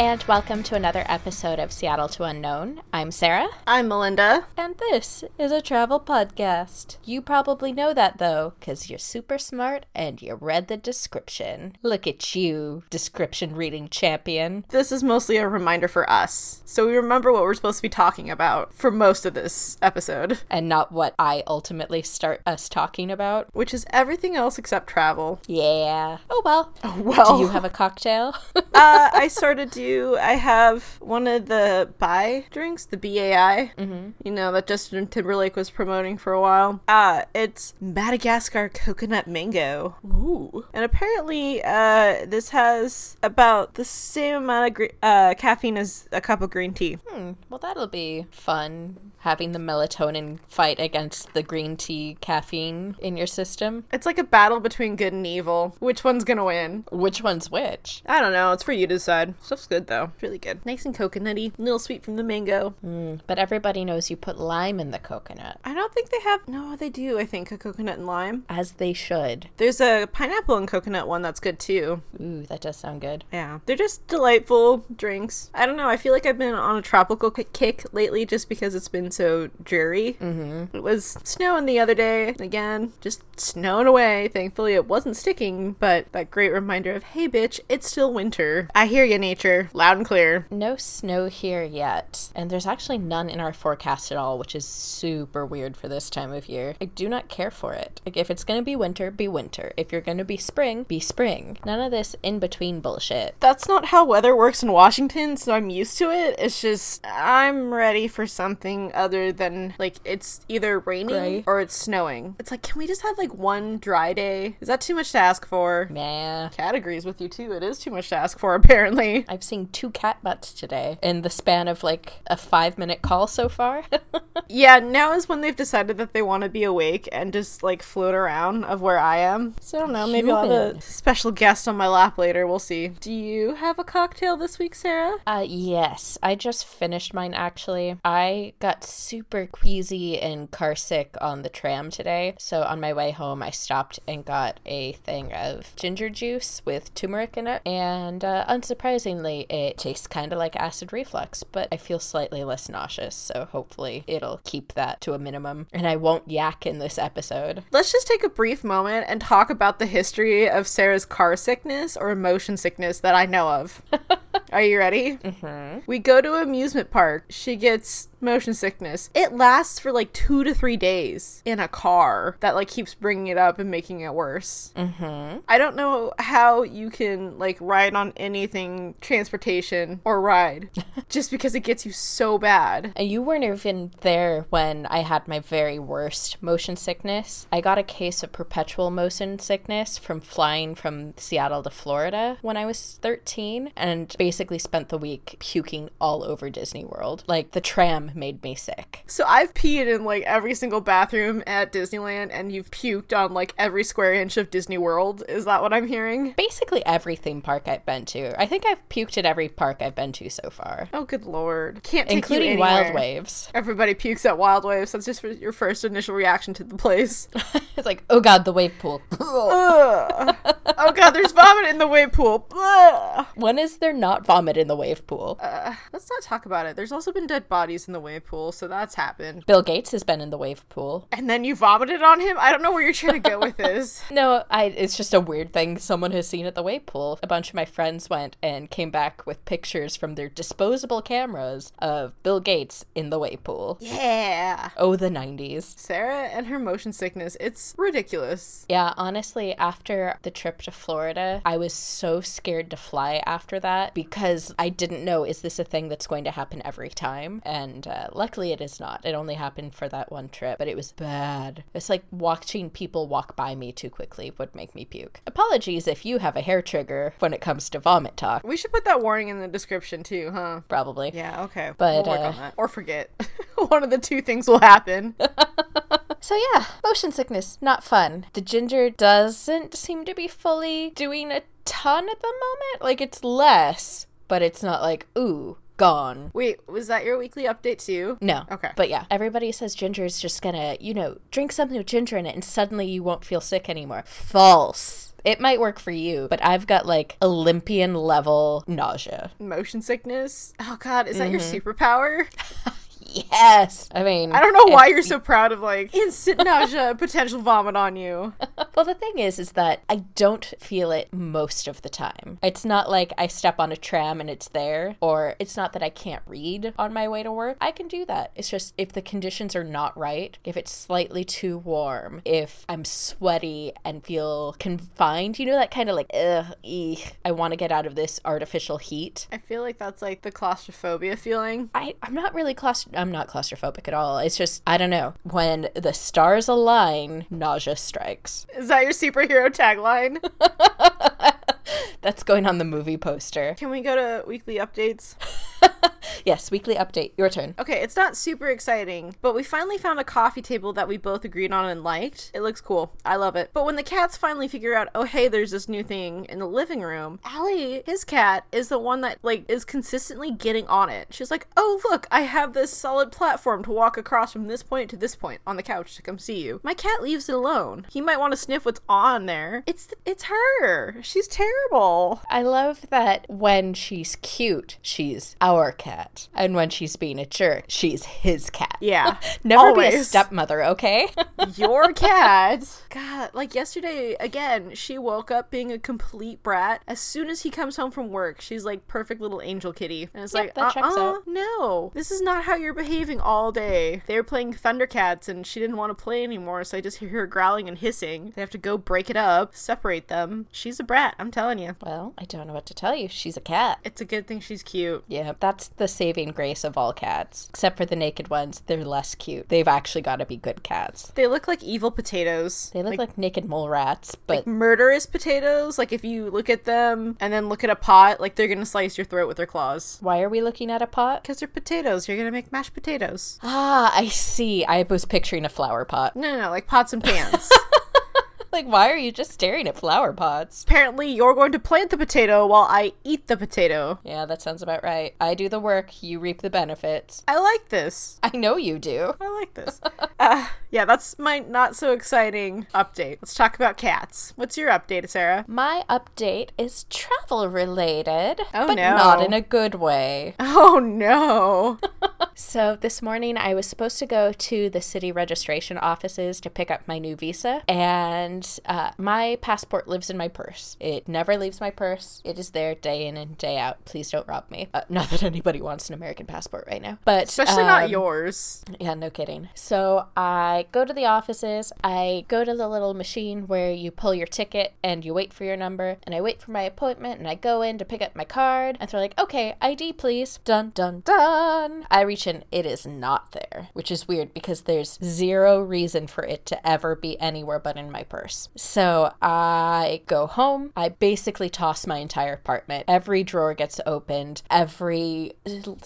And welcome to another episode of Seattle to Unknown. I'm Sarah, I'm Melinda. and this is a travel podcast. You probably know that though, because you're super smart and you read the description. Look at you, description reading champion. This is mostly a reminder for us. So we remember what we're supposed to be talking about for most of this episode, And not what I ultimately start us talking about. which is everything else except travel. Yeah. Oh well. Well, Do you have a cocktail? uh, I sort of do. I have one of the Bai drinks, the BAI, mm-hmm. you know, that Justin Timberlake was promoting for a while. Uh, it's Madagascar coconut mango. Ooh. And apparently, uh, this has about the same amount of gre- uh, caffeine as a cup of green tea. Hmm. Well, that'll be fun. Having the melatonin fight against the green tea caffeine in your system. It's like a battle between good and evil. Which one's gonna win? Which one's which? I don't know. It's for you to decide. Stuff's good though. Really good. Nice and coconutty. A little sweet from the mango. Mm, but everybody knows you put lime in the coconut, I don't think they have. No, they do. I think a coconut and lime. as they should. There's a pineapple and coconut one that's good too. Ooh, that does sound good. Yeah, they're just delightful drinks. I don't know. I feel like I've been on a tropical kick lately just because it's been so dreary. Mm-hmm. It was snowing the other day. Again, just snowing away. Thankfully, it wasn't sticking, but that great reminder of, hey, bitch, it's still winter. I hear you, nature. Loud and clear. No snow here yet, and there's actually none in our forecast at all, which is super weird for this time of year. I do not care for it. Like, if it's gonna be winter, be winter. If you're gonna be spring, be spring. None of this in between bullshit. That's not how weather works in Washington, so I'm used to it. It's just, I'm ready for something other than, like, it's either raining Gray. or it's snowing. It's like, can we just have, like, one dry day? Is that too much to ask for? Nah. Cat agrees with you, too. It is too much to ask for, apparently. I've seen two cat butts today in the span of like a five minute call so far. Yeah, now is when they've decided that they want to be awake and just, like, float around of where I am. So I don't know, maybe I'll have a special guest on my lap later. We'll see. Do you have a cocktail this week, Sarah? uh, yes, I just finished mine actually. I got super queasy and car sick on the tram today. So on my way home, I stopped and got a thing of ginger juice with turmeric in it. And uh, unsurprisingly, it tastes kind of like acid reflux, but I feel slightly less nauseous. So hopefully it'll keep that to a minimum. And I won't yak in this episode. Let's just take a brief moment and talk about the history of Sarah's car sickness or motion sickness that I know of. Are you ready? Mm-hmm. We go to amusement park. She gets motion sickness. It lasts for like two to three days in a car that like keeps bringing it up and making it worse. Mm-hmm. I don't know how you can like ride on anything transportation or ride just because it gets you so bad. And you weren't even there when I had my very worst motion sickness. I got a case of perpetual motion sickness from flying from Seattle to Florida when I was 13 and basically spent the week puking all over Disney World. Like the tram made me sick. So I've peed in like every single bathroom at Disneyland and you've puked on like every square inch of Disney World. Is that what I'm hearing? Basically every theme park I've been to. I think I've puked at every park I've been to so far, Oh good lord. Can't take including Wild. Waves. Everybody pukes at Wild Waves. That's just your first initial reaction to the place. it's like, oh god, the wave pool. Oh god, there's vomit in the wave pool. Ugh. when is there not vomit in the wave pool? Uh, let's not talk about it. There's also been dead bodies in the wave pool, so that's happened. Bill Gates has been in the wave pool. And then you vomited on him? I don't know where you're trying to go with this. No, I it's just a weird thing someone has seen at the wave pool. A bunch of my friends went and came back with pictures from their disposable cameras of Bill Gates in the wave pool. Yeah. Oh, the 90s. Sarah and her motion sickness, it's ridiculous. Yeah, honestly, after the trip to Florida, I was so scared to fly after that because I didn't know is this a thing that's going to happen every time? And uh, luckily, it is not. It only happened for that one trip, but it was bad. It's like watching people walk by me too quickly would make me puke. Apologies if you have a hair trigger when it comes to vomit talk. We should put that warning in the description too, huh? Probably. Yeah, okay. But, we'll work uh, on that. Or forget. One of the two things will happen. So yeah, motion sickness, not fun. The ginger doesn't seem to be fully doing a ton at the moment. Like it's less, but it's not like ooh gone. Wait, was that your weekly update too? No. Okay. But yeah, everybody says ginger is just gonna, you know, drink something with ginger in it and suddenly you won't feel sick anymore. False. It might work for you, but I've got like Olympian level nausea. Motion sickness. Oh god, is that your Mm-hmm. superpower? Yes. I mean, I don't know why you're so proud of like instant nausea, potential vomit on you. Well, the thing is, is that I don't feel it most of the time. It's not like I step on a tram and it's there, or it's not that I can't read on my way to work. I can do that. It's just if the conditions are not right, if it's slightly too warm, if I'm sweaty and feel confined, you know, that kind of like, ugh, eek, I want to get out of this artificial heat. I feel like that's like the claustrophobia feeling. I, I'm not really claustro- I'm not claustrophobic at all. It's just I don't know. When the stars align, nausea strikes. Is that your superhero tagline? That's going on the movie poster. Can we go to weekly updates? Yes, weekly update. Your turn. Okay, it's not super exciting, but we finally found a coffee table that we both agreed on and liked. It looks cool. I love it. But when the cats finally figure out, oh hey, there's this new thing in the living room, Allie, his cat, is the one that like is consistently getting on it. She's like, oh look, I have this solid platform to walk across from this point to this point on the couch to come see you. My cat leaves it alone. He might want to sniff what's on there. It's it's her. She's terrible. I love that when she's cute, she's our cat. And when she's being a jerk, she's his cat. Yeah. Never be a stepmother, okay? your cat. God, like yesterday, again, she woke up being a complete brat. As soon as he comes home from work, she's like perfect little angel kitty. And it's Yep, like, that uh-uh, no, this is not how you're behaving all day. They were playing Thundercats and she didn't want to play anymore, so I just hear her growling and hissing. They have to go break it up, separate them. She's a brat, I'm telling you. well, I don't know what to tell you. She's a cat. It's a good thing she's cute. Yeah, that's the saving grace of all cats. Except for the naked ones, they're less cute. They've actually got to be good cats. They look like evil potatoes. They look like, naked mole rats, but murderous potatoes. Like if you look at them and then look at a pot, like they're gonna slice your throat with their claws. why are we looking at a pot? Because they're potatoes. You're gonna make mashed potatoes. Ah, I see. I was picturing a flower pot. No, no, no, like pots and pans. Like, why are you just staring at flower pots? Apparently, you're going to plant the potato while I eat the potato. Yeah, that sounds about right. I do the work, you reap the benefits. I like this. I know you do. I like this. uh, yeah, that's my not so exciting update. Let's talk about cats. What's your update, Sarah? My update is travel related, Oh, but no. not in a good way. Oh no. So, this morning I was supposed to go to the city registration offices to pick up my new visa, and uh, my passport lives in my purse. It never leaves my purse. It is there day in and day out. Please don't rob me. Uh, not that anybody wants an American passport right now, but Especially not um, yours. Yeah, no kidding. So I go to the offices, I go to the little machine where you pull your ticket and you wait for your number, and I wait for my appointment and I go in to pick up my card, and they're like, okay, ID please. Dun dun dun. I reach in, it is not there, which is weird because there's zero reason for it to ever be anywhere but in my purse. So I go home, I basically toss my entire apartment. Every drawer gets opened, every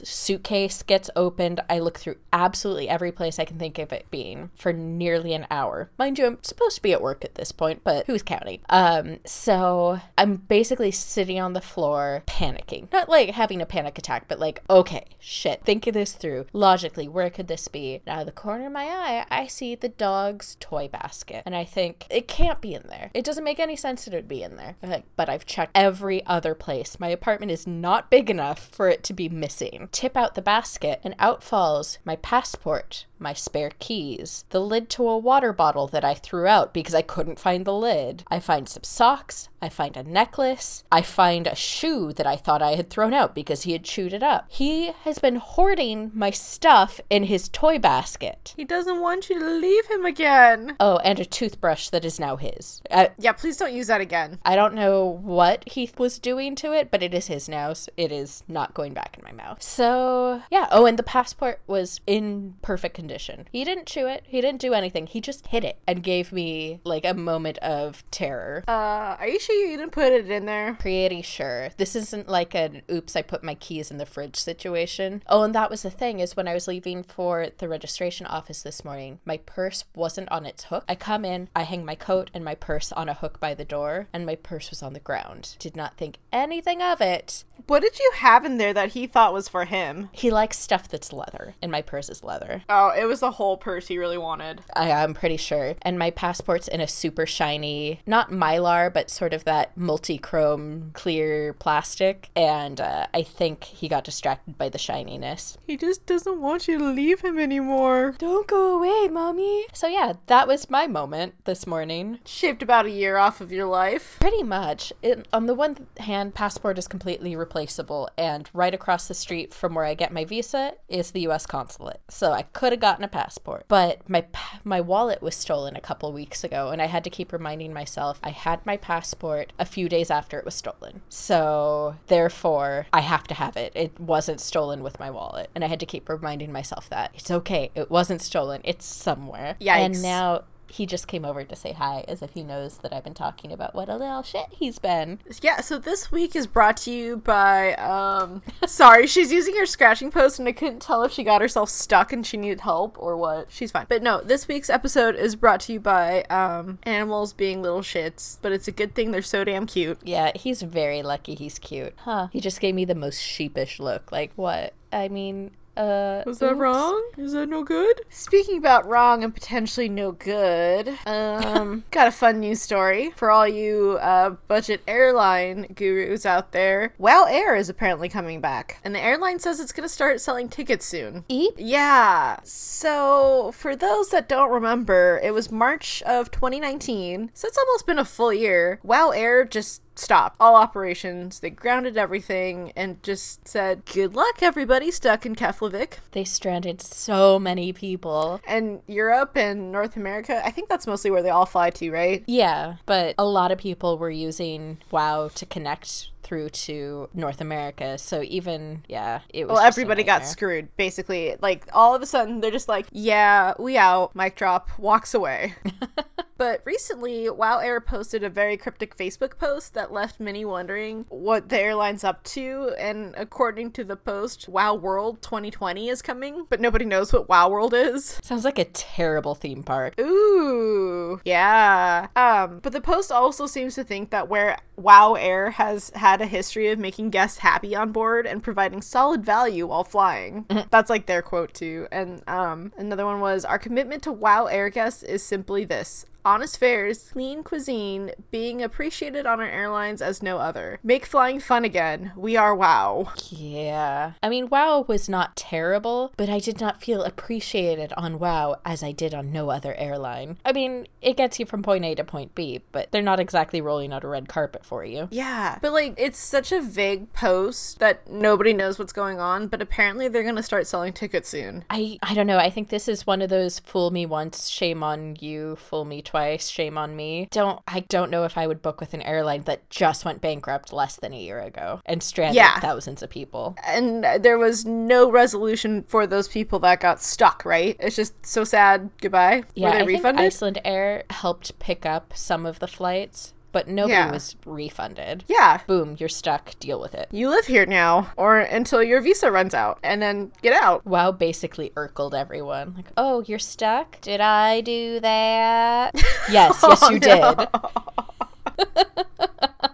suitcase gets opened. I look through absolutely every place I can think of it being for nearly an hour. Mind you, I'm supposed to be at work at this point, but who's counting? Um, so I'm basically sitting on the floor panicking. Not like having a panic attack, but like, okay, shit, think of this through. Logically, where could this be? Out of the corner of my eye, I see the dog's toy basket. And I think it can't be in there. It doesn't make any sense that it would be in there. Like, but I've checked every other place. My apartment is not big enough for it to be missing. Tip out the basket, and out falls my passport, my spare keys, the lid to a water bottle that I threw out because I couldn't find the lid. I find some socks. I find a necklace. I find a shoe that I thought I had thrown out because he had chewed it up. He has been hoarding my stuff in his toy basket. He doesn't want you to leave him again. Oh, and a toothbrush that is now his. I, Yeah, please don't use that again. I don't know what he was doing to it, but it is his now. So it is not going back in my mouth. So, yeah. Oh, and the passport was in perfect condition. He didn't chew it, he didn't do anything. He just hid it and gave me like a moment of terror. Uh, are you sure you didn't put it in there? Pretty sure. This isn't like an oops, I put my keys in the fridge situation. Oh, and that was the thing. thing is when I was leaving for the registration office this morning, my purse wasn't on its hook. I come in, I hang my coat and my purse on a hook by the door, and my purse was on the ground. Did not think anything of it. What did you have in there that he thought was for him? He likes stuff that's leather, and my purse is leather. Oh, it was the whole purse he really wanted. I, I'm pretty sure. And my passport's in a super shiny, not mylar, but sort of that multi chrome clear plastic. And uh, I think he got distracted by the shininess. He just doesn't want you to leave him anymore. Don't go away, mommy. So, yeah, that was my moment this morning. Shaved about a year off of your life. Pretty much. It, on the one hand, passport is completely replaceable, and right across the street from where I get my visa is the U.S. consulate. So I could have gotten a passport, but my my wallet was stolen a couple weeks ago, and I had to keep reminding myself I had my passport a few days after it was stolen. So therefore, I have to have it. It wasn't stolen with my wallet, and I had to keep reminding myself that it's okay. It wasn't stolen. It's somewhere. Yikes. And now he just came over to say hi as if he knows that I've been talking about what a little shit he's been. Yeah, so this week is brought to you by um sorry, she's using her scratching post and I couldn't tell if she got herself stuck and she needed help or what. She's fine. But no, this week's episode is brought to you by um animals being little shits, but it's a good thing they're so damn cute. Yeah, he's very lucky he's cute. Huh. He just gave me the most sheepish look. Like, what? I mean, uh. Was that oops. wrong? Is that no good? Speaking about wrong and potentially no good, um, got a fun news story for all you uh, budget airline gurus out there. Wow Air is apparently coming back, and the airline says it's going to start selling tickets soon. Eep. Yeah. So, for those that don't remember, it was March of 2019. So, it's almost been a full year. Wow Air just stopped all operations. They grounded everything and just said, "Good luck, everybody stuck in Keflavik." They stranded so many people. And Europe and North America, I think that's mostly where they all fly to, right? Yeah, but a lot of people were using WoW to connect through to North America. So even yeah, it was Well, everybody got screwed, basically. Like, all of a sudden, they're just like, yeah, we out, mic drop, walks away. but recently, WoW Air posted a very cryptic Facebook post that left many wondering what the airline's up to. And according to the post, WoW World 2020 is coming, but nobody knows what WoW World is. Sounds like a terrible theme park. Ooh, yeah. Um, but the post also seems to think that where WoW Air has had a history of making guests happy on board and providing solid value while flying. That's like their quote too. And um, another one was our commitment to WoW Air guests is simply this. Honest fares, clean cuisine, being appreciated on our airlines as no other. Make flying fun again. We are WoW. Yeah. I mean, WoW was not terrible, but I did not feel appreciated on WoW as I did on no other airline. I mean, it gets you from point A to point B, but they're not exactly rolling out a red carpet for you. Yeah. But like it's such a vague post that nobody knows what's going on, but apparently they're going to start selling tickets soon. I, I don't know. I think this is one of those fool me once, shame on you, fool me twice, shame on me. Don't I don't know if I would book with an airline that just went bankrupt less than a year ago and stranded Yeah. thousands of people. And there was no resolution for those people that got stuck, right? It's just so sad. Goodbye. Yeah, Were they I refunded? think Icelandair helped pick up some of the flights, but nobody Yeah. was refunded. yeah. Boom, you're stuck. Deal with it. You live here now, or until your visa runs out, and then get out. WoW basically urkled everyone. Like, oh, you're stuck? Did I do that? yes, yes, Oh, you no. did.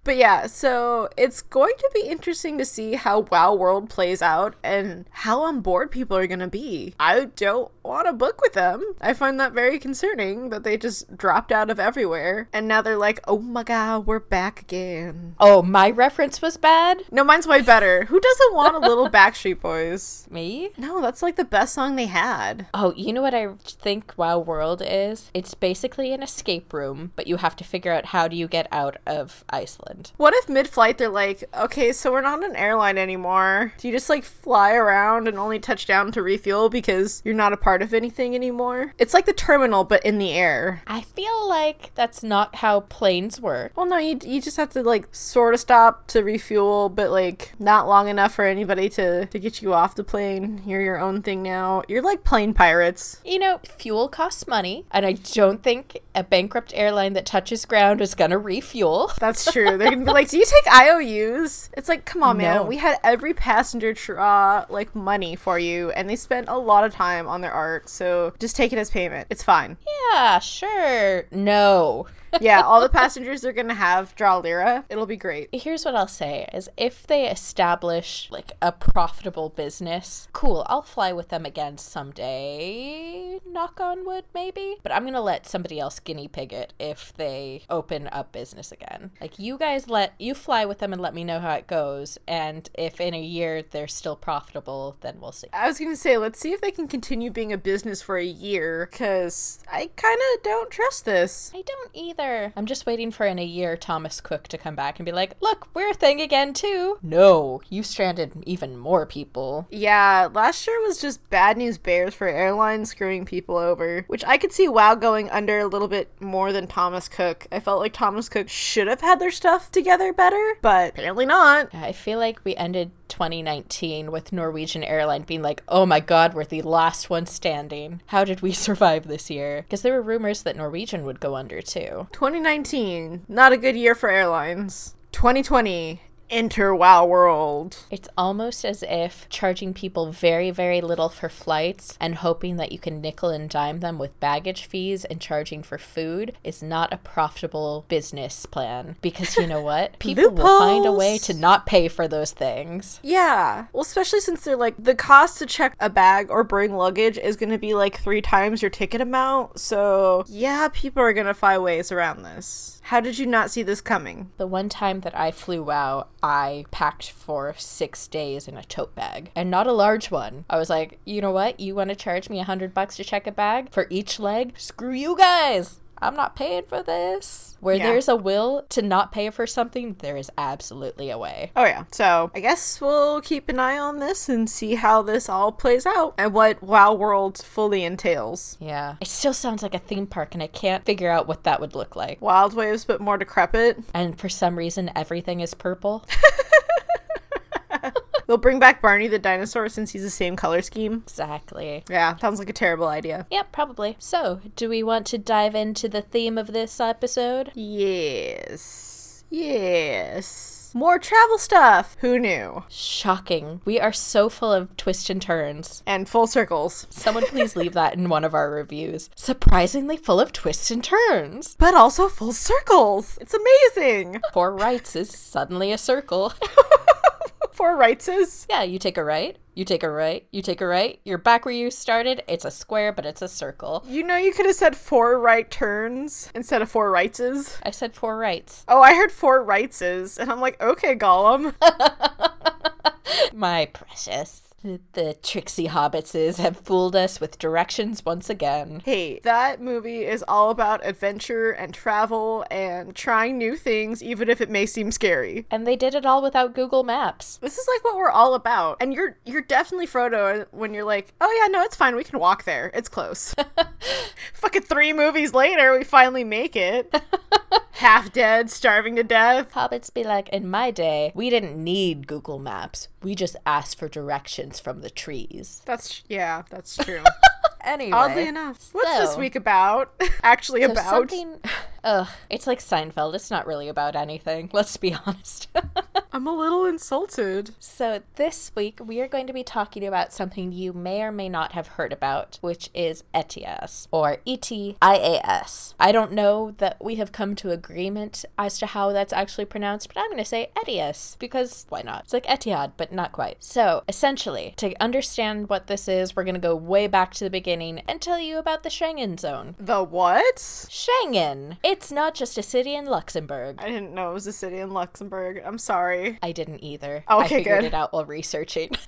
But yeah, so it's going to be interesting to see how WoW World plays out and how on board people are going to be. I don't want to book with them. I find that very concerning that they just dropped out of everywhere and now they're like, oh my god, we're back again. Oh, my reference was bad? No, mine's way better. Who doesn't want a little Backstreet Boys? Me? No, that's like the best song they had. Oh, you know what I think WoW World is? It's basically an escape room, but you have to figure out how do you get out of Iceland. What if mid flight they're like, okay, so we're not an airline anymore? Do you just like fly around and only touch down to refuel because you're not a part of anything anymore? It's like the terminal, but in the air. I feel like that's not how planes work. Well, no, you, you just have to like sort of stop to refuel, but like not long enough for anybody to, to get you off the plane. You're your own thing now. You're like plane pirates. You know, fuel costs money, and I don't think a bankrupt airline that touches ground is gonna refuel. That's true. They're gonna be like, "Do you take IOUs?" It's like, come on, man. We had every passenger draw like money for you, and they spent a lot of time on their art. So just take it as payment. It's fine. Yeah, sure. No. Yeah, all the passengers are gonna have draw lira. It'll be great. Here's what I'll say is if they establish like a profitable business, cool, I'll fly with them again someday. Knock on wood, maybe. But I'm gonna let somebody else guinea pig it if they open up business again. Like you guys let you fly with them and let me know how it goes. And if in a year they're still profitable, then we'll see. I was gonna say, let's see if they can continue being a business for a year, because I kind of don't trust this. I don't either. I'm just waiting for in a year Thomas Cook to come back and be like, look, we're a thing again too. No, you stranded even more people. Yeah, last year was just bad news bears for airlines screwing people over, which I could see WoW going under a little bit more than Thomas Cook. I felt like Thomas Cook should have had their stuff together better, but apparently not. I feel like we ended 2019 with Norwegian Airline being like, oh my god, we're the last one standing. How did we survive this year? Because there were rumors that Norwegian would go under too. 2019, not a good year for airlines. 2020, enter WoW World. It's almost as if charging people very, very little for flights and hoping that you can nickel and dime them with baggage fees and charging for food is not a profitable business plan. Because you know what? People will find a way to not pay for those things. Yeah. Well, especially since they're like the cost to check a bag or bring luggage is going to be like three times your ticket amount. So, yeah, people are going to find ways around this. How did you not see this coming? The one time that I flew WoW, I packed for six days in a tote bag and not a large one. I was like, you know what? You want to charge me a hundred bucks to check a bag for each leg? Screw you guys. I'm not paying for this. Where Yeah. there's a will to not pay for something, there is absolutely a way. Oh, yeah. So, I guess we'll keep an eye on this and see how this all plays out and what WoW World fully entails. Yeah. It still sounds like a theme park, and I can't figure out what that would look like. Wild Waves, but more decrepit. And for some reason, everything is purple. They'll bring back Barney the dinosaur since he's the same color scheme. exactly. Yeah, sounds like a terrible idea. Yep, probably. So, do we want to dive into the theme of this episode? Yes. Yes. More travel stuff. Who knew? Shocking. We are so full of twists and turns. And full circles. Someone please leave that in one of our reviews. Surprisingly full of twists and turns. But also full circles. It's amazing. Four rights is suddenly a circle. Four rightses. yeah, you take a right, you take a right, you take a right, you're back where you started. It's a square, but it's a circle. You know you could have said four right turns instead of four rightses. I said four rights. Oh, I heard four rightses, and I'm like, okay, Gollum. My precious. The tricksy hobbitses have fooled us with directions once again. hey, that movie is all about adventure and travel and trying new things, even if it may seem scary. And they did it all without Google Maps. This is like what we're all about. And you're you're definitely Frodo when you're like, "Oh yeah, no, it's fine. We can walk there. It's close." Fucking 3 movies later, we finally make it. Half dead, starving to death. Hobbits be like, in my day, we didn't need Google Maps. We just asked for directions from the trees. That's yeah, that's true. Anyway. Oddly enough. What's this week about? Actually So about something. Ugh, it's like Seinfeld. It's not really about anything. Let's be honest. I'm a little insulted. so this week we are going to be talking about something you may or may not have heard about, which is ETIAS or E E-T-I-A-S. I don't know that we have come to agreement as to how that's actually pronounced, but I'm going to say ETIAS because why not? It's like Etihad, but not quite. So essentially, to understand what this is, we're going to go way back to the beginning and tell you about the Schengen zone. The what? Schengen. It's not just a city in Luxembourg. I didn't know it was a city in Luxembourg. I'm sorry. I didn't either. Okay, I figured good. it out while researching.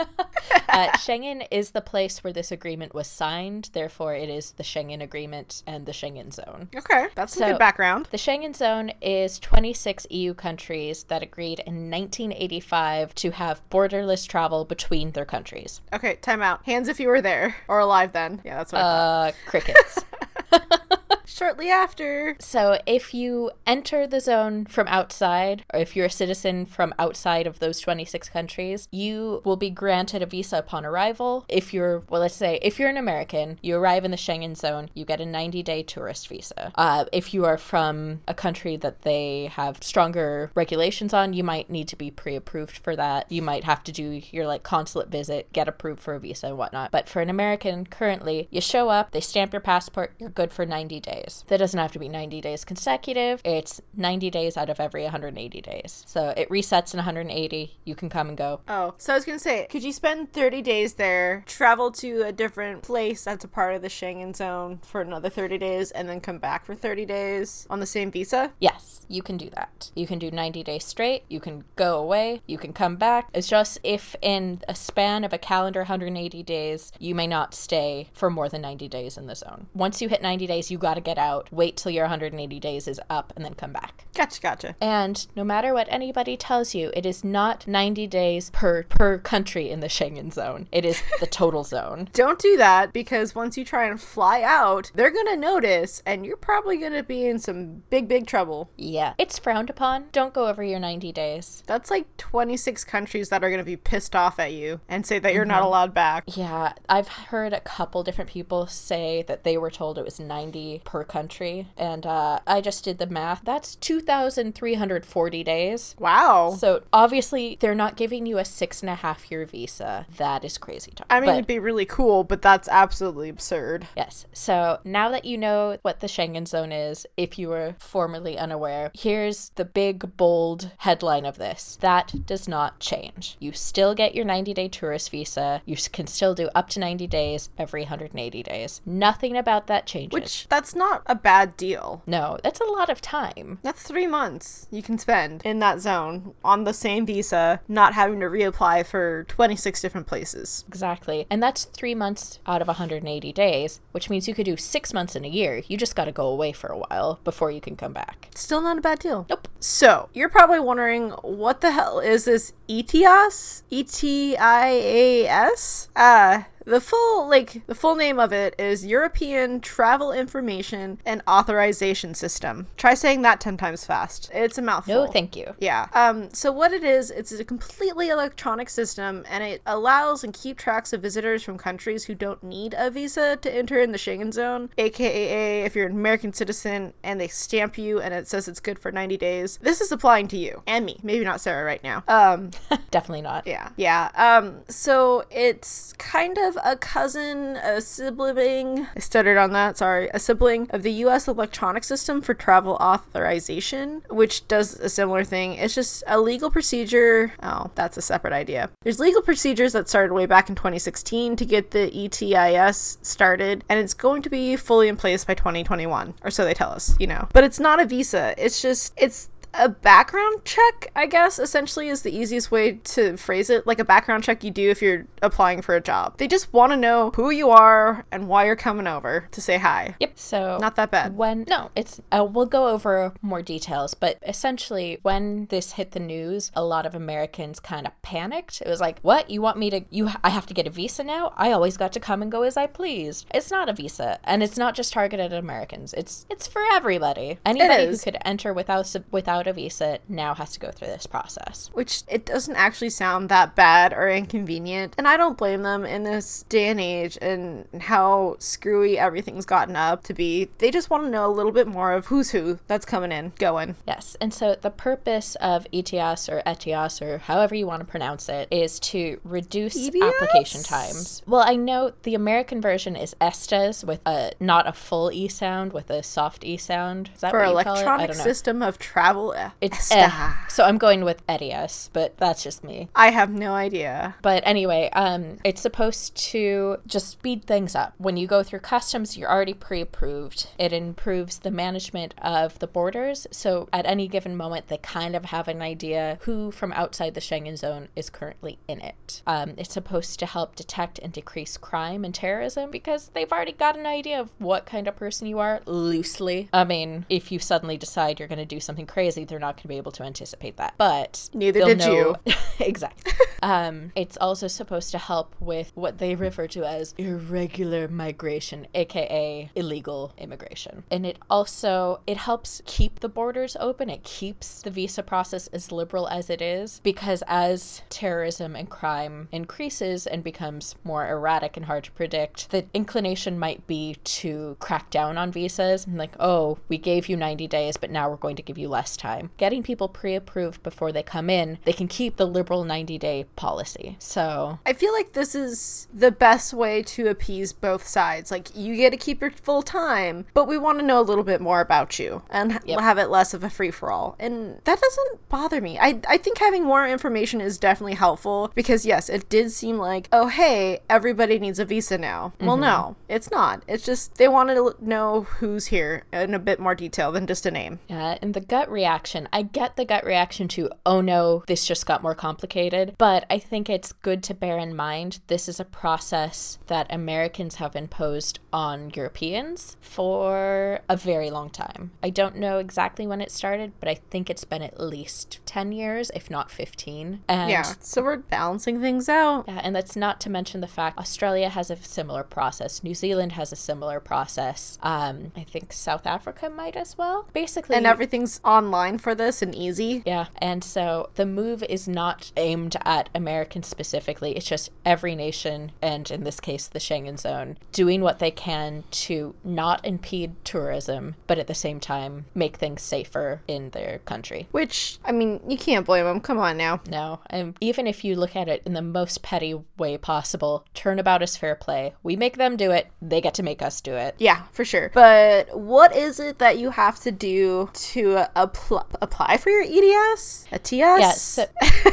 uh, Schengen is the place where this agreement was signed. Therefore, it is the Schengen Agreement and the Schengen Zone. Okay, that's some So- good background. The Schengen Zone is 26 EU countries that agreed in 1985 to have borderless travel between their countries. Okay, time out. Hands if you were there or alive then. Yeah, that's what. Uh, crickets. shortly after. So if you enter the zone from outside, or if you're a citizen from outside of those 26 countries, you will be granted a visa upon arrival. If you're, well, let's say, if you're an American, you arrive in the Schengen zone, you get a 90 day tourist visa. Uh, if you are from a country that they have stronger regulations on, you might need to be pre approved for that. You might have to do your like consulate visit, get approved for a visa and whatnot. But for an American, currently, you show up, they stamp your passport, you're good for 90 days. That doesn't have to be 90 days consecutive, it's 90 days out of every 180 days. So it resets in 180, you can come and go. Oh, so I was gonna say, could you spend 30 days there, travel to a different place that's a part of the Schengen zone for another 30 days, and then come back for 30 days on the same visa? Yes, you can do that. You can do 90 days straight, you can go away, you can come back. It's just if in a span of a calendar 180 days, you may not stay for more than 90 days in the zone. Once you hit 90 days, you gotta get out, wait till your 180 days is up, and then come back. Gotcha, gotcha. And no matter what anybody tells you, it is not 90 days per per country in the Schengen zone. It is the total zone. Don't do that because once you try and fly out, they're gonna notice, and you're probably gonna be in some big, big trouble. Yeah, it's frowned upon. Don't go over your 90 days. That's like 26 countries that are gonna be pissed off at you and say that you're not mm-hmm. allowed back. Yeah, I've heard a couple different people say that they were told it was 90 per country. And uh, I just did the math. That's 2,340 days. Wow. So obviously, they're not giving you a six and a half year visa. That is crazy talk. I mean, But- it'd be really cool, but that's absolutely absurd. Yes. So now that you know what the Schengen zone is, if you were formerly unaware, here's the big, bold headline of this. That does not change. You still get your 90 day tourist visa. You can still do up to 90 days every 180 days. Nothing about that changes. Which, that's not a bad deal. no, that's a lot of time. That's three months you can spend in that zone on the same visa, not having to reapply for 26 different places. Exactly. And that's three months out of 180 days, which means you could do six months in a year. You just got to go away for a while before you can come back. Still not a bad deal. Nope. So, you're probably wondering what the hell is this ETIAS? E T I A S? Uh, the full like the full name of it is European Travel Information and Authorization System. Try saying that 10 times fast. It's a mouthful. No, thank you. Yeah. Um, so what it is, it's a completely electronic system and it allows and keep tracks of visitors from countries who don't need a visa to enter in the Schengen zone. AKA if you're an American citizen and they stamp you and it says it's good for 90 days. This is applying to you and me. Maybe not Sarah right now. Um, Definitely not. yeah. Yeah. Um, so it's kind of a cousin, a sibling. I stuttered on that, sorry. A sibling of the US electronic system for travel authorization, which does a similar thing. It's just a legal procedure. Oh, that's a separate idea. There's legal procedures that started way back in 2016 to get the ETIS started, and it's going to be fully in place by 2021, or so they tell us, you know. But it's not a visa. It's just it's a background check, I guess, essentially is the easiest way to phrase it. Like a background check you do if you're applying for a job. They just want to know who you are and why you're coming over to say hi. Yep. So Not that bad. when no, it's uh, we'll go over more details, but essentially when this hit the news, a lot of Americans kind of panicked. It was like, "What? You want me to you I have to get a visa now? I always got to come and go as I pleased." It's not a visa, and it's not just targeted at Americans. It's it's for everybody. Anybody who could enter without without a visa now has to go through this process. Which it doesn't actually sound that bad or inconvenient. And I don't blame them in this day and age and how screwy everything's gotten up to be. They just want to know a little bit more of who's who that's coming in, going. Yes, and so the purpose of ETIAS or ETIAS or however you want to pronounce it is to reduce EBS? application times. Well, I know the American version is ESTAS with a not a full E sound with a soft E sound. Is that For what you call it? I electronic don't know. system of travel. It's eh, so I'm going with ETIAS, but that's just me. I have no idea. But anyway, um, it's supposed to just speed things up. When you go through customs, you're already pre-approved. It improves the management of the borders. So at any given moment, they kind of have an idea who from outside the Schengen zone is currently in it. Um, it's supposed to help detect and decrease crime and terrorism because they've already got an idea of what kind of person you are loosely. I mean, if you suddenly decide you're going to do something crazy, obviously they're not going to be able to anticipate that. But Neither did know- exactly. um, it's also supposed to help with what they refer to as irregular migration, aka illegal immigration. And it also it helps keep the borders open. It keeps the visa process as liberal as it is because as terrorism and crime increases and becomes more erratic and hard to predict, the inclination might be to crack down on visas and like, oh, we gave you 90 days, but now we're going to give you less time. Getting people pre-approved before they come in, they can keep the liberal 90-day policy. So I feel like this is the best way to appease both sides. Like, you get to keep your full time, but we want to know a little bit more about you and Yep. have it less of a free for all. And that doesn't bother me. I, I think having more information is definitely helpful because, yes, it did seem like, oh, hey, everybody needs a visa now. Well, mm-hmm. no, it's not. It's just they want to know who's here in a bit more detail than just a name. Yeah, and the gut reaction, I get the gut reaction to, oh no, this just got more complicated. But I think it's good to bear in mind this is a process that Americans have imposed on Europeans for a very long time. I don't know exactly when it started, but I think it's been at least 10 years, if not 15. And Yeah, so we're balancing things out. yeah, and that's not to mention the fact Australia has a similar process. New Zealand has a similar process. Um, I think South Africa might as well. Basically, And everything's online for this and easy. yeah, and so the move is not aimed at Americans specifically. It's just every nation, and in this case, the Schengen zone, doing what they can to not impede tourism, but at the same time make things safer in their country. Which, I mean, you can't blame them. Come on now. No, and even if you look at it in the most petty way possible, turnabout is fair play. We make them do it, they get to make us do it. Yeah, for sure. But what is it that you have to do to apply apply for your EDS? A TS? Yes,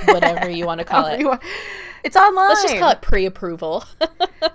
whatever you want to call it. It's online. Let's just call it pre-approval.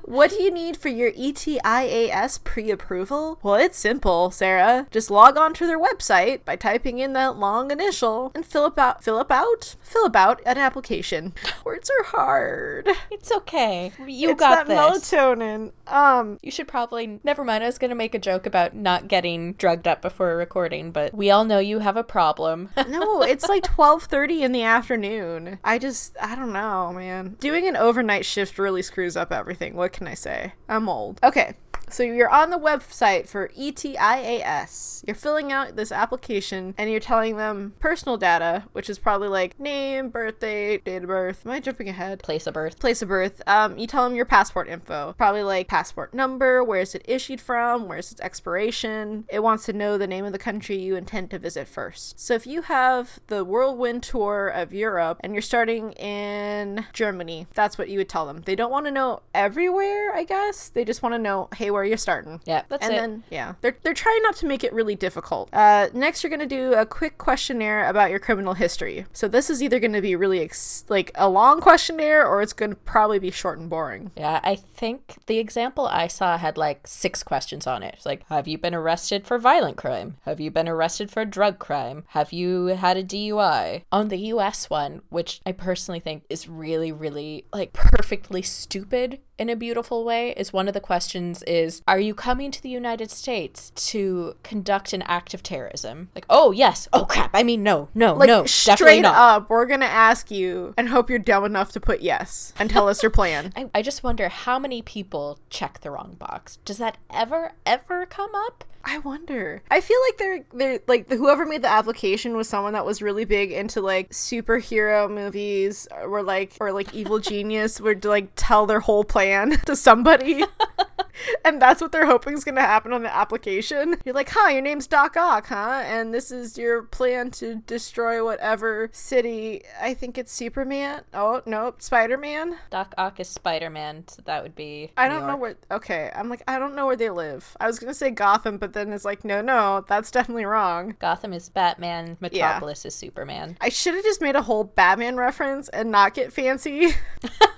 What do you need for your ETIAS pre-approval? Well, it's simple, Sarah. Just log on to their website by typing in that long initial and fill out fill out fill out an application. Words are hard. it's okay. You it's got that this. melatonin. Um, You should probably. Never mind. I was going to make a joke about not getting drugged up before a recording, but we all know you have a problem. no, it's like 12:30 in the afternoon. I just I don't know, man. Doing an overnight shift really screws up everything. What can I say? I'm old. Okay. So you're on the website for ETIAS. You're filling out this application and you're telling them personal data, which is probably like name, birthday, date of birth. Am I jumping ahead? Place of birth. place of birth. Um, you tell them your passport info, probably like passport number, where is it issued from, where's its expiration. It wants to know the name of the country you intend to visit first. So if you have the whirlwind tour of Europe and you're starting in Germany, that's what you would tell them. They don't want to know everywhere, I guess. They just want to know, hey, where you're starting. Yeah, that's and it. then yeah, they're they're trying not to make it really difficult. Uh, next, you're gonna do a quick questionnaire about your criminal history. So this is either gonna be really ex- like a long questionnaire, or it's gonna probably be short and boring. yeah, I think the example I saw had like six questions on it. It's like, have you been arrested for violent crime? Have you been arrested for drug crime? Have you had a DUI? On the US one, which I personally think is really, really like perfectly stupid in a beautiful way, is one of the questions is, are you coming to the United States to conduct an act of terrorism? Like, oh yes, oh crap, I mean no, no, Like no, straight up, we're gonna ask you and hope you're dumb enough to put yes and tell us your plan. I, I just wonder how many people check the wrong box. Does that ever, ever come up? I wonder. I feel like they're they're like whoever made the application was someone that was really big into like superhero movies or like or like evil genius would like tell their whole plan to somebody. and that's what they're hoping is going to happen on the application. You're like, "Huh, your name's Doc Ock, huh? And this is your plan to destroy whatever city. I think it's Superman. Oh, nope, Spider-Man. Doc Ock is Spider Man, so that would be. I don't know where. Okay, I'm like, I don't know where they live. I was gonna say Gotham, but then it's like, no, no, that's definitely wrong. Gotham is Batman, Metropolis is Superman. I should have just made a whole Batman reference and not get fancy.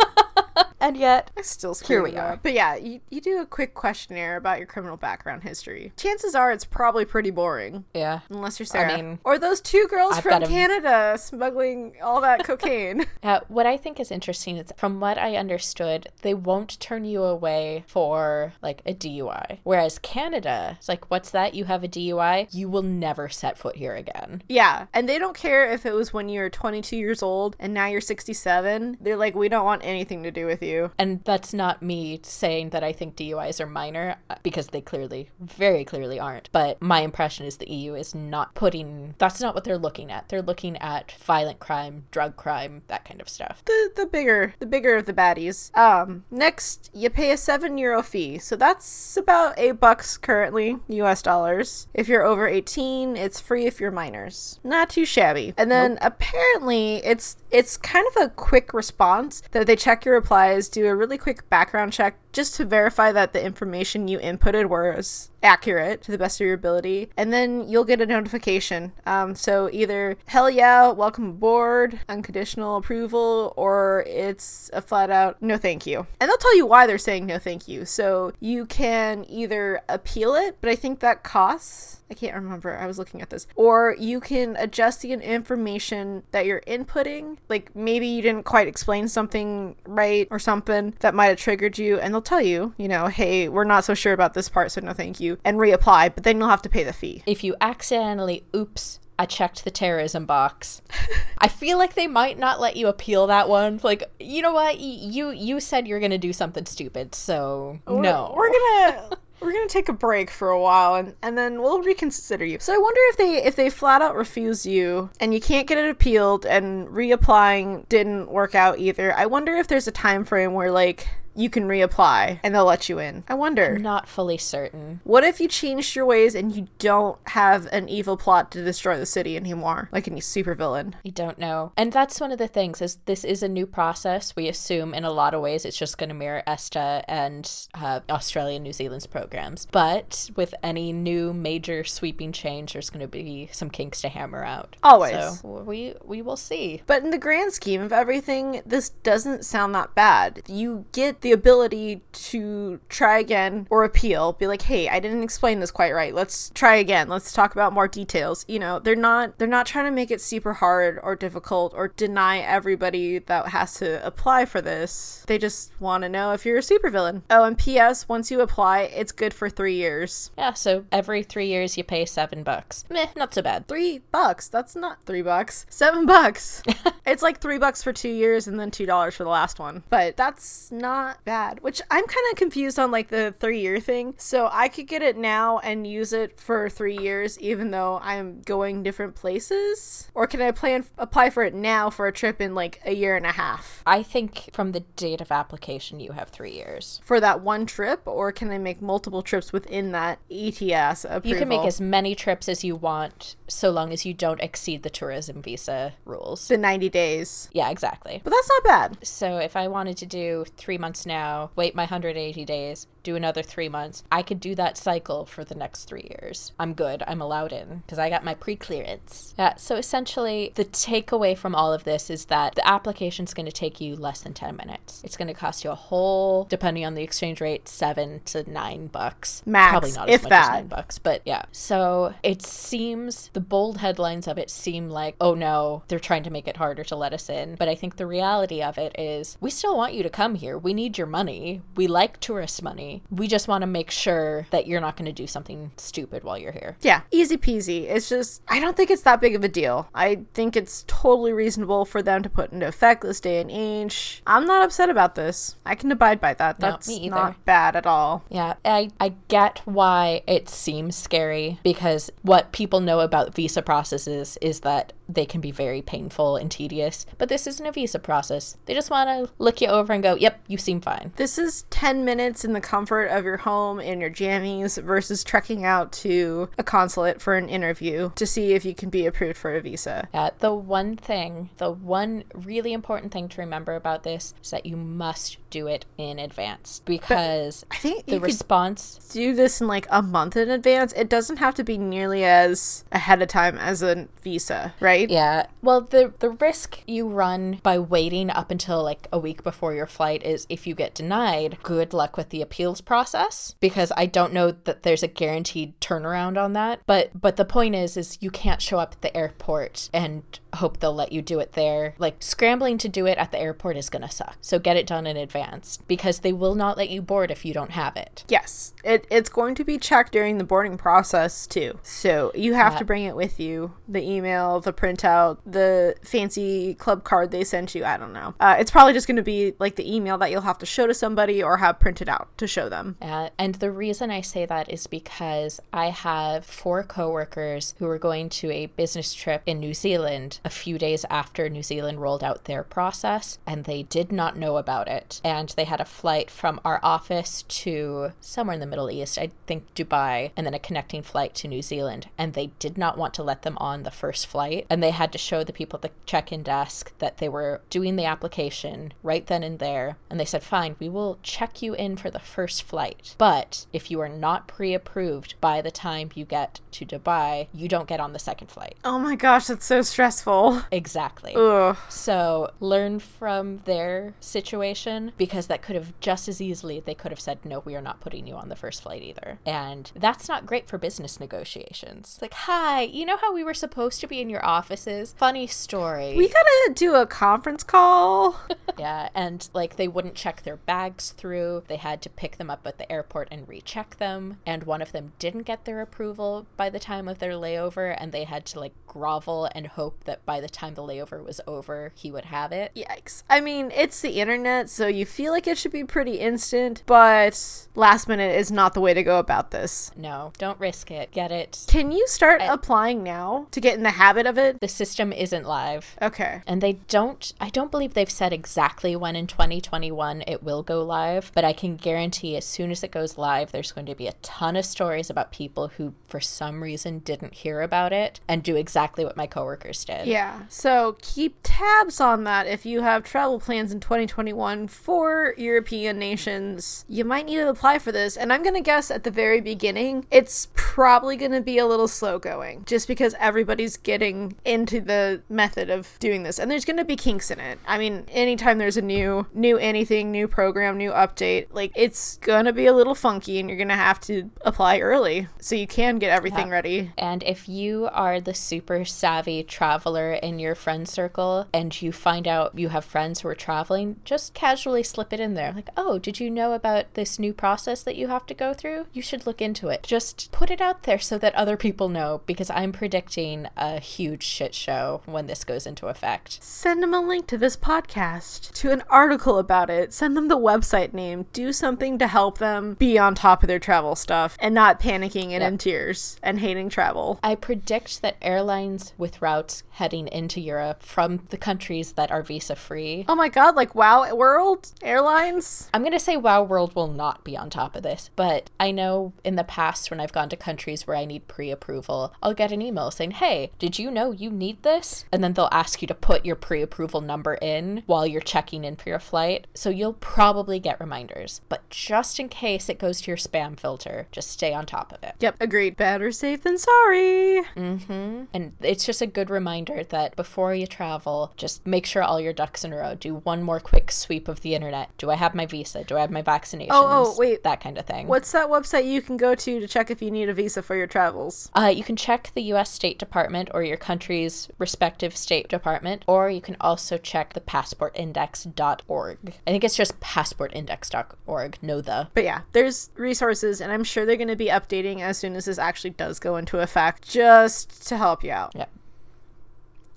And yet, I still Here we are. up. But yeah, you, you do a quick questionnaire about your criminal background history. Chances are it's probably pretty boring. yeah. Unless you're Sarah. mean, or those two girls I've from got a- Canada smuggling all that cocaine. Uh, what I think is interesting is, from what I understood, they won't turn you away for like a DUI. Whereas Canada, it's like, what's that? You have a DUI? You will never set foot here again. yeah. And they don't care if it was when you were 22 years old and now you're 67. They're like, we don't want anything to do with you. And that's not me saying that I think DUIs are minor uh, because they clearly, very clearly aren't. But my impression is the EU is not putting, that's not what they're looking at. They're looking at violent crime, drug crime, that kind of stuff. the the bigger the bigger of the baddies. Um, next you pay a seven euro fee, so that's about eight bucks currently, U.S. dollars. If you're over eighteen, it's free if you're minors. Not too shabby. And then apparently it's it's kind of a quick response that they check your replies, do a really quick background check just to verify that the information you inputted was accurate to the best of your ability, and then you'll get a notification. Um, so either hell yeah, welcome aboard, unconditional approval, or it's a flat out no thank you. And they'll tell you why they're saying no thank you. So you can either appeal it, but I think that costs. I can't remember. I was looking at this. Or you can adjust the information that you're inputting. Like maybe you didn't quite explain something right or something that might have triggered you, and they'll tell you, you know, hey, we're not so sure about this part, so no thank you, and reapply, but then you'll have to pay the fee. If you accidentally, oops, I checked the terrorism box. I feel like they might not let you appeal that one. Like, you know what? You you said you're gonna do something stupid, so no. We're, we're gonna we're gonna take a break for a while and, and then we'll reconsider you. So I wonder if they if they flat out refuse you and you can't get it appealed and reapplying didn't work out either. I wonder if there's a time frame where like you can reapply and they'll let you in. I wonder. not fully certain. What if you changed your ways and you don't have an evil plot to destroy the city anymore, like any supervillain? I don't know. And that's one of the things is this is a new process. We assume in a lot of ways it's just going to mirror ESTA and uh, Australia and New Zealand's programs. But with any new major sweeping change, there's going to be some kinks to hammer out. Always. So we we will see. But in the grand scheme of everything, this doesn't sound that bad. You get the ability to try again or appeal. Be like, "Hey, I didn't explain this quite right. Let's try again. Let's talk about more details." You know, they're not they're not trying to make it super hard or difficult or deny everybody that has to apply for this. They just want to know if you're a supervillain. Oh, and PS, once you apply, it's good for 3 years. Yeah, so every three years you pay seven bucks. Meh, not so bad. Three bucks. That's not three bucks. Seven bucks. it's like three bucks for two years and then two dollars for the last one. But that's not bad. Which I'm kind of confused on like the three year thing. So I could get it now and use it for three years, even though I'm going different places. Or can I plan apply for it now for a trip in like a year and a half I think from the date of application you have three years. for that one trip? Or can I make multiple trips within that ETIAS approval? You can make as many trips as you want so long as you don't exceed the tourism visa rules. the 90 days. Yeah, exactly. But that's not bad. So if I wanted to do three months now, wait my 180 days, do another three months, I could do that cycle for the next three years. I'm good. I'm allowed in because I got my pre clearance. Yeah, so essentially, the takeaway from all of this is that the application is going to take you less than 10 minutes. It's going to cost you a whole, depending on the exchange rate, seven to nine bucks. Max, Probably not if as much that. as nine bucks, but yeah. So it seems the bold headlines of it seem like, oh no, they're trying to make it harder to let us in. But I think the reality of it is we still want you to come here. We need your money. We like tourist money. We just want to make sure that you're not going to do something stupid while you're here. Yeah, easy peasy. It's just, I don't think it's that big of a deal. I think it's totally reasonable for them to put into effect this day and age. I'm not upset about this. I can abide by that. That's either. not bad at all. Yeah, I, I get why it seems scary because what people know about visa processes is that they can be very painful and tedious. But this isn't a visa process. They just want to look you over and go, yep, you seem fine. This is 10 minutes in the comfort of your home in your jammies versus trekking out to a consulate for an interview to see if you can be approved for a visa. Yeah, the one thing, the one really important thing to remember about this is that you must do it in advance because I think the you could response do this in like a month in advance. It doesn't have to be nearly as ahead of time as a visa, right? Right? Yeah. Well, the the risk you run by waiting up until like a week before your flight is if you get denied, good luck with the appeals process because I don't know that there's a guaranteed turnaround on that. But but the point is is you can't show up at the airport and hope they'll let you do it there. Like scrambling to do it at the airport is going to suck. So get it done in advance because they will not let you board if you don't have it. Yes, it, it's going to be checked during the boarding process too. So you have Yeah. to bring it with you the email, the printout, the fancy club card they sent you. I don't know. Uh, it's probably just going to be like the email that you'll have to show to somebody or have printed out to show them. Uh, and the reason I say that is because I have four coworkers who are going to a business trip in New Zealand a few days after New Zealand rolled out their process, and they did not know about it. And they had a flight from our office to somewhere in the Middle East, I think Dubai, and then a connecting flight to New Zealand. And they did not want to let them on the first flight. And they had to show the people at the check in desk that they were doing the application right then and there. And they said, fine, we will check you in for the first flight. But if you are not pre approved by the time you get to Dubai, you don't get on the second flight. Oh my gosh, that's so stressful. Exactly. Ugh. So learn from their situation because that could have just as easily they could have said no we are not putting you on the first flight either. And that's not great for business negotiations. Like, "Hi, you know how we were supposed to be in your offices? Funny story." We gotta do a conference call. yeah, and like they wouldn't check their bags through. They had to pick them up at the airport and recheck them. And one of them didn't get their approval by the time of their layover and they had to like grovel and hope that by the time the layover was over, he would have it. Yikes. I mean, it's the internet, so you feel like it should be pretty instant, but last minute is not the way to go about this. No, don't risk it. Get it. Can you start applying now to get in the habit of it? The system isn't live. Okay. And they don't, I don't believe they've said exactly when in 2021 it will go live, but I can guarantee as soon as it goes live, there's going to be a ton of stories about people who, for some reason, didn't hear about it and do exactly what my coworkers did. Yeah. So keep tabs on that if you have travel plans in 2021 for European nations. You might need to apply for this. And I'm going to guess at the very beginning, it's probably going to be a little slow going just because everybody's getting into the method of doing this. And there's going to be kinks in it. I mean, anytime there's a new new anything, new program, new update, like it's going to be a little funky and you're going to have to apply early so you can get everything Yeah. ready. And if you are the super savvy traveler in your friend circle and you find out you have friends who are traveling, just casually slip it in there. Like, oh, did you know about this new process that you have to go through? You should look into it. Just put it out there so that other people know because I'm predicting a huge shit show when this goes into effect. Send them a link to this podcast, to an article about it. Send them the website name. Do something to help them be on top of their travel stuff and not panicking and in tears and hating travel. I predict that airlines with routes heading into Europe from the countries that are visa free Oh my god, like Wow World Airlines? I'm going to say Wow World will not be on top of this, but I know in the past when I've gone to countries where I need pre approval, I'll get an email saying, Hey, did you know you need this? And then they'll ask you to put your pre approval number in while you're checking in for your flight. So you'll probably get reminders. But just in case it goes to your spam filter, just stay on top of it. Yep, agreed. Better safe than sorry. Mm-hmm. And it's just a good reminder that before you travel, just make sure all your ducks in a row. Do one more quick sweep of the internet. Do I have my visa? Do I have my vaccinations? Oh, oh, wait. That kind of thing. What's that website you can go to to check if you need a visa for your travels? Uh, you can check the U.S. State Department or your country's respective State Department, or you can also check the passportindex.org. I think it's just passportindex.org. No the. But yeah, there's resources, and I'm sure they're going to be updating as soon as this actually does go into effect, just to help you out. Yeah.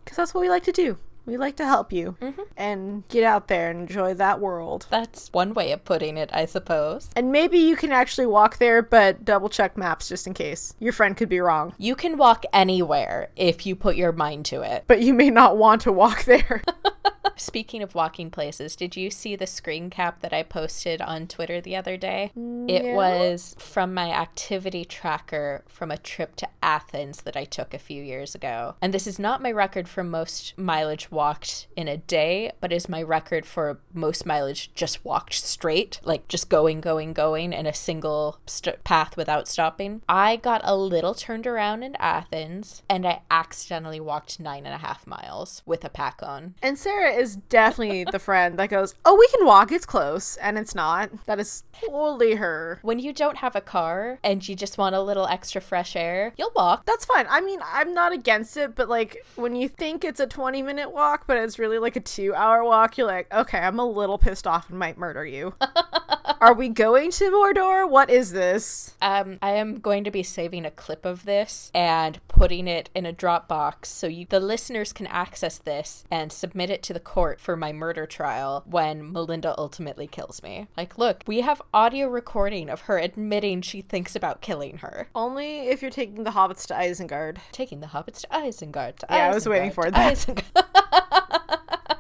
Because that's what we like to do. We like to help you Mm-hmm. and get out there and enjoy that world. That's one way of putting it, I suppose. And maybe you can actually walk there, but double check maps just in case. Your friend could be wrong. You can walk anywhere if you put your mind to it. But you may not want to walk there. Speaking of walking places, did you see the screen cap that I posted on Twitter the other day? It was from my activity tracker from a trip to Athens that I took a few years ago. And this is not my record for most mileage walked in a day, but is my record for most mileage just walked straight, like just going, going, going in a single st- path without stopping. I got a little turned around in Athens and I accidentally walked nine and a half miles with a pack on. And Sarah is definitely the friend that goes, "Oh, we can walk. It's close," and it's not. That is totally her. When you don't have a car and you just want a little extra fresh air, you'll walk. That's fine. I mean, I'm not against it, but like when you think it's a 20 minute walk, but it's really like a two hour walk, you're like, okay, I'm a little pissed off and might murder you. Are we going to Mordor? What is this? Um, I am going to be saving a clip of this and putting it in a Dropbox so you, the listeners can access this and submit it to the court for my murder trial when Melinda ultimately kills me. Like, look, we have audio recording of her admitting she thinks about killing her. Only if you're taking the hobbits to Isengard. Taking the hobbits to Isengard. To Yeah, I was waiting for that.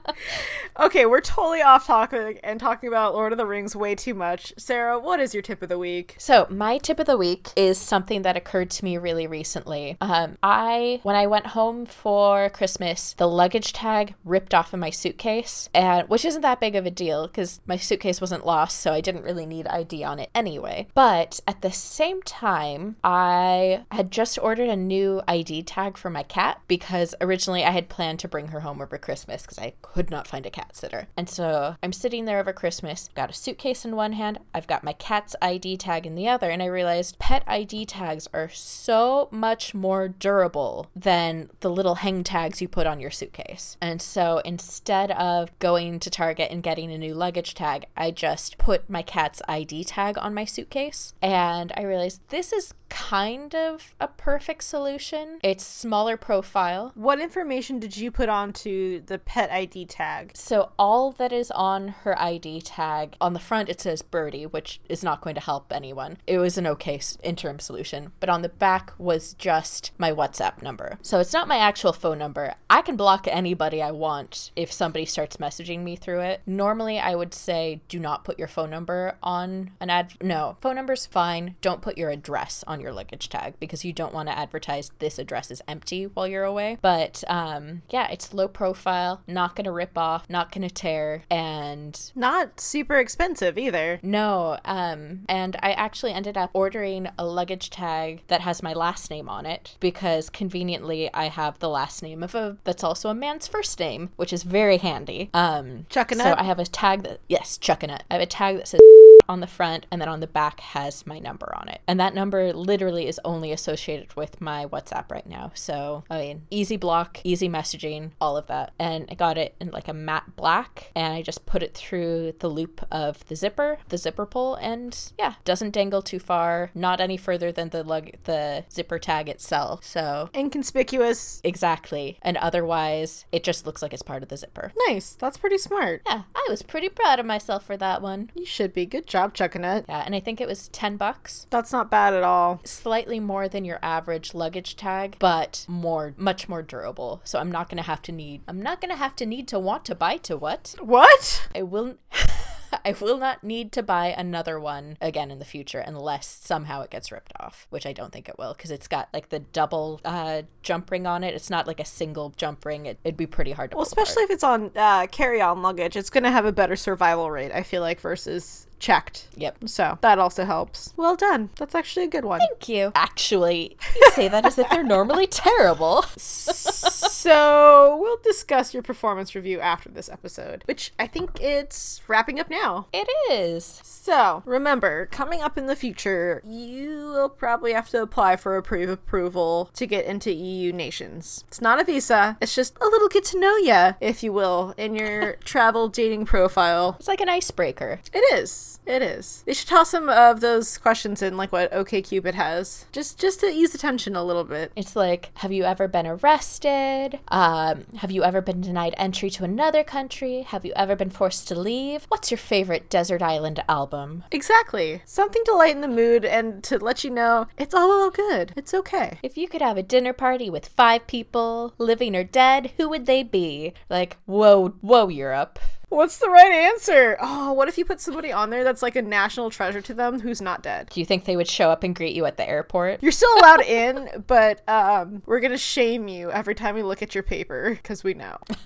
Okay, we're totally off topic and talking about Lord of the Rings way too much. Sarah, what is your tip of the week? So, my tip of the week is something that occurred to me really recently. Um, I, when I went home for Christmas, the luggage tag ripped off of my suitcase, and which isn't that big of a deal because my suitcase wasn't lost, so I didn't really need ID on it anyway. But at the same time, I had just ordered a new ID tag for my cat because originally I had planned to bring her home over Christmas because I could not find a cat sitter. And so I'm sitting there over Christmas, got a suitcase in one hand, I've got my cat's ID tag in the other, and I realized pet ID tags are so much more durable than the little hang tags you put on your suitcase. And so instead of going to Target and getting a new luggage tag, I just put my cat's ID tag on my suitcase. And I realized this is kind of a perfect solution. It's smaller profile. What information did you put onto the pet ID tag? So all that is on her ID tag on the front it says Birdie, which is not going to help anyone. It was an okay interim solution, but on the back was just my WhatsApp number. So it's not my actual phone number. I can block anybody I want if somebody starts messaging me through it. Normally I would say do not put your phone number on an ad. No, phone number's fine. Don't put your address on your luggage tag because you don't want to advertise this address is empty while you're away. But um, yeah, it's low profile, not gonna rip off, not gonna tear, and Not super expensive either. no, um, and I actually ended up ordering a luggage tag that has my last name on it because conveniently I have the last name of a that's also a man's first name, which is very handy. Um, Chuckanut? So I have a tag that yes, Chuckanut. I have a tag that says on the front and then on the back has my number on it, and that number literally is only associated with my WhatsApp right now. So I mean, easy block, easy messaging, all of that, and I got it in like a matte black, and I just put it through the loop of the zipper, the zipper pull, and yeah, doesn't dangle too far, not any further than the lug, the zipper tag itself. So Inconspicuous. exactly, and otherwise it just looks like it's part of the zipper. Nice. That's pretty smart. Yeah, I was pretty proud of myself for that one. You should be. Good job, Chuckanut. Yeah, and I think it was 10 bucks. That's not bad at all. Slightly more than your average luggage tag, but more much more durable. So I'm not going to have to need I'm not going to have to need to want to buy to what? What? I will I will not need to buy another one again in the future unless somehow it gets ripped off, which I don't think it will because it's got like the double uh, jump ring on it. It's not like a single jump ring. It, it'd be pretty hard to Well, pull apart. especially if it's on uh, carry-on luggage, it's going to have a better survival rate. I feel like versus checked. Yep. So that also helps. Well done. That's actually a good one. Thank you. Actually, you say that as if they're normally terrible. so we'll discuss your performance review after this episode, which I think it's wrapping up now. It is. So remember, coming up in the future, you will probably have to apply for a pre-approval to get into EU nations. It's not a visa; it's just a little get to know ya, if you will, in your travel dating profile. It's like an icebreaker. It is. Is. It is. They should toss some of those questions in, like what OKCupid has, just just to ease the tension a little bit. It's like, have you ever been arrested? Um, have you ever been denied entry to another country? Have you ever been forced to leave? What's your favorite desert island album? Exactly. Something to lighten the mood and to let you know it's all good. It's okay. If you could have a dinner party with five people, living or dead, who would they be? Like, whoa, whoa, Europe. What's the right answer? Oh, what if you put somebody on there that's like a national treasure to them who's not dead? Do you think they would show up and greet you at the airport? You're still allowed in, but um, we're gonna shame you every time we look at your paper because we know.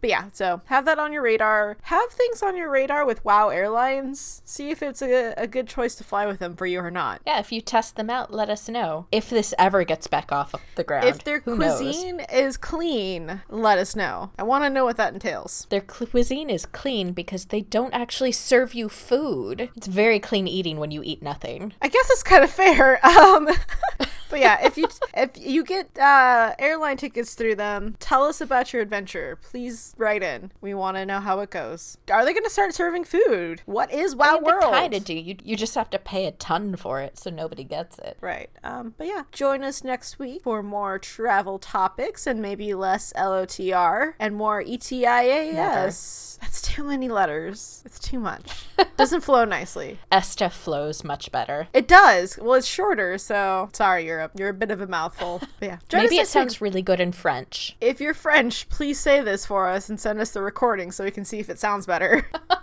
but yeah, so have that on your radar. Have things on your radar with WoW Airlines. See if it's a, a good choice to fly with them for you or not. Yeah, if you test them out, let us know. If this ever gets back off the ground. If their who knows? cuisine is clean, let us know. I want to know what that entails. Their cuisine is clean because they don't actually serve you food. It's very clean eating when you eat nothing. I guess it's kind of fair. Um, but yeah, if you if you get uh, airline tickets through them, tell us about your adventure. Please write in. We want to know how it goes. Are they going to start serving food? What is WoW I mean, World? Kind of do. You, you just have to pay a ton for it so nobody gets it. Right. Um, but yeah, join us next week for more travel topics and maybe less LOTR and more ETIAS. That's too many letters. It's too much. Doesn't flow nicely. Esta flows much better. It does. Well, it's shorter, so sorry, Europe. You're a bit of a mouthful. But yeah. Join Maybe it sounds really good in French. If you're French, please say this for us and send us the recording so we can see if it sounds better.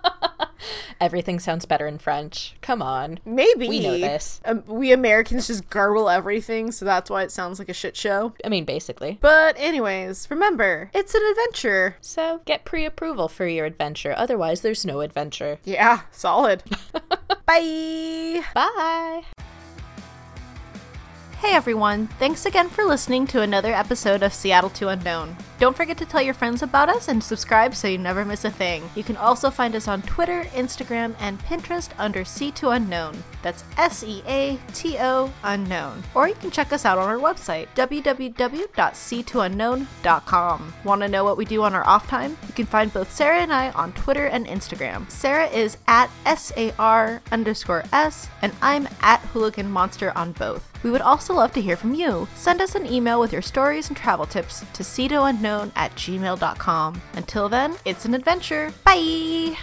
Everything sounds better in French. Come on. Maybe. We know this. Um, we Americans just garble everything, so that's why it sounds like a shit show. I mean, basically. But, anyways, remember, it's an adventure. So get pre approval for your adventure. Otherwise, there's no adventure. Yeah, solid. Bye. Bye. Hey everyone, thanks again for listening to another episode of Seattle to Unknown. Don't forget to tell your friends about us and subscribe so you never miss a thing. You can also find us on Twitter, Instagram, and Pinterest under C2 Unknown. That's S E A T O Unknown. Or you can check us out on our website, www.c2unknown.com. Want to know what we do on our off time? You can find both Sarah and I on Twitter and Instagram. Sarah is at S A R underscore S, and I'm at Hooligan Monster on both. We would also love to hear from you. Send us an email with your stories and travel tips to c2unknown at gmail.com. Until then, it's an adventure. Bye!